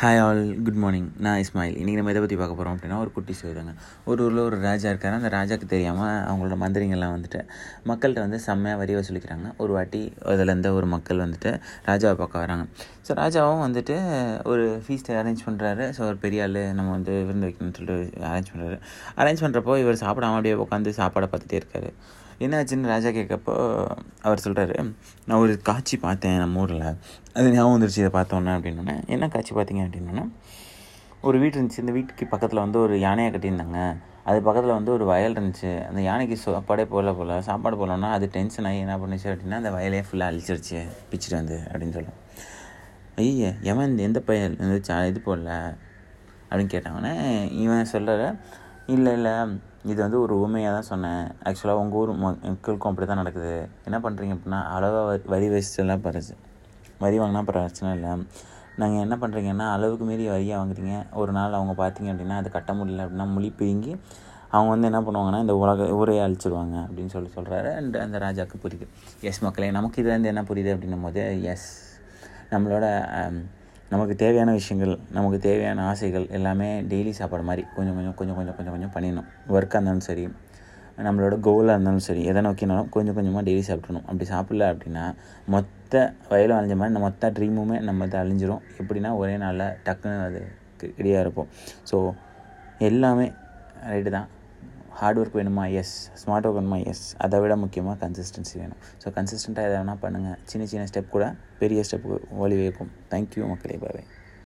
Hi all good morning நான் இஸ்மாயில். இன்றைக்கி நம்ம எதை பற்றி பார்க்க போகிறோம் அப்படின்னா ஒரு குட்டி சொல்லுதாங்க ஒரு ஊரில் ஒரு ராஜா இருக்காரு. அந்த ராஜாக்கு தெரியாமல் அவங்களோட மந்திரிங்கள்லாம் வந்துட்டு மக்கள்கிட்ட வந்து செம்மையாக வரி வசூலிக்கிறாங்க ஒரு வாட்டி அதுலேருந்து ஒரு மக்கள் வந்துட்டு ராஜாவை பார்க்க வராங்க. ஸோ ராஜாவும் வந்துட்டு ஒரு ஃபீஸ்ட்டை அரேஞ்ச் பண்ணுறாரு ஸோ ஒரு பெரிய ஆள் நம்ம வந்து விருந்து வைக்கணும்னு சொல்லிட்டு அரேஞ்ச் பண்ணுறாரு அரேஞ்ச் பண்ணுறப்போ இவர் சாப்பிடாம அப்படியே உட்காந்து சாப்பாடை பார்த்துட்டே இருக்காரு. என்னாச்சுன்னு ராஜா கேட்கப்போ அவர் சொல்கிறாரு நான் ஒரு காட்சி பார்த்தேன் நம்ம ஊரில். அது ஞாபகம் வந்துருச்சு இதை பார்த்தோன்னே அப்படின்னோடனே என்ன காட்சி பார்த்தீங்க? அப்படின்னா ஒரு வீடு இருந்துச்சு. இந்த வீட்டுக்கு பக்கத்தில் வந்து ஒரு யானையை கட்டியிருந்தாங்க. அது பக்கத்தில் வந்து ஒரு வயல் இருந்துச்சு. அந்த யானைக்கு சாப்பாடே போகல போல். சாப்பாடு போகலன்னா அது டென்ஷன் ஆகி என்ன பண்ணுச்சு அப்படின்னா அந்த வயலே ஃபுல்லாக அழிச்சிருச்சு. பிச்சுட்டு வந்து அப்படின்னு சொல்லும் ஐயா எவன் இந்த எந்த பையன் இந்த சா- இது போடல? அப்படின்னு கேட்டாங்கன்னே இவன் சொல்கிற இல்லை இல்லை இது வந்து ஒரு உண்மையாக தான் சொன்னேன். ஆக்சுவலாக உங்கள் ஊர் மக்களுக்கும் அப்படி தான் நடக்குது. என்ன பண்ணுறீங்க அப்படின்னா அளவாக வரி வரி வச்சுலாம் பிரச்சனை வரி வாங்கினா பிரச்சனை இல்லை. நாங்கள் என்ன பண்ணுறீங்கன்னா அளவுக்கு மீறி வரியாக வாங்குறீங்க. ஒரு நாள் அவங்க பார்த்தீங்க அப்படின்னா அது கட்ட முடியல அப்படின்னா மொழி பிரிங்கி அவங்க வந்து என்ன பண்ணுவாங்கன்னா இந்த உலக ஊரையே அழிச்சிடுவாங்க அப்படின்னு சொல்லி சொல்கிறாரு அண்ட் அந்த ராஜாவுக்கு புரியுது. எஸ் மக்களே நமக்கு இதுலேருந்து என்ன புரியுது அப்படின்னும் போது எஸ் நம்மளோட நமக்கு தேவையான விஷயங்கள் நமக்கு தேவையான ஆசைகள் எல்லாமே டெய்லி சாப்பாடு மாதிரி கொஞ்சம் கொஞ்சம் கொஞ்சம் கொஞ்சம் கொஞ்சம் கொஞ்சம் பண்ணிடணும். ஒர்க்காக இருந்தாலும் சரி நம்மளோட கோலாக இருந்தாலும் சரி எதை நோக்கினாலும் கொஞ்சம் கொஞ்சமாக டெய்லி சாப்பிட்றணும் அப்படி சாப்பிடல அப்படின்னா மொத்த வயலும் அழிஞ்ச மாதிரி நம்ம மொத்த ட்ரீமுமே நம்ம இது அழிஞ்சிரும். எப்படின்னா ஒரே நாளில் டக்குன்னு அது ரெடியாக இருப்போம். ஸோ எல்லாமே ரைட்டு தான். ஹார்ட் ஒர்க் வேணுமா? எஸ் ஸ்மார்ட் ஒர்க் வேணுமா? எஸ் அதை விட முக்கியமாக கன்சிஸ்டன்சி வேணும். ஸோ கன்சிஸ்டண்ட்டாக எதை வேணால் பண்ணுங்கள் சின்ன சின்ன ஸ்டெப் கூட பெரிய ஸ்டெப்புக்கு வழி வைக்கும். தேங்க்யூ மக்களே. பாய்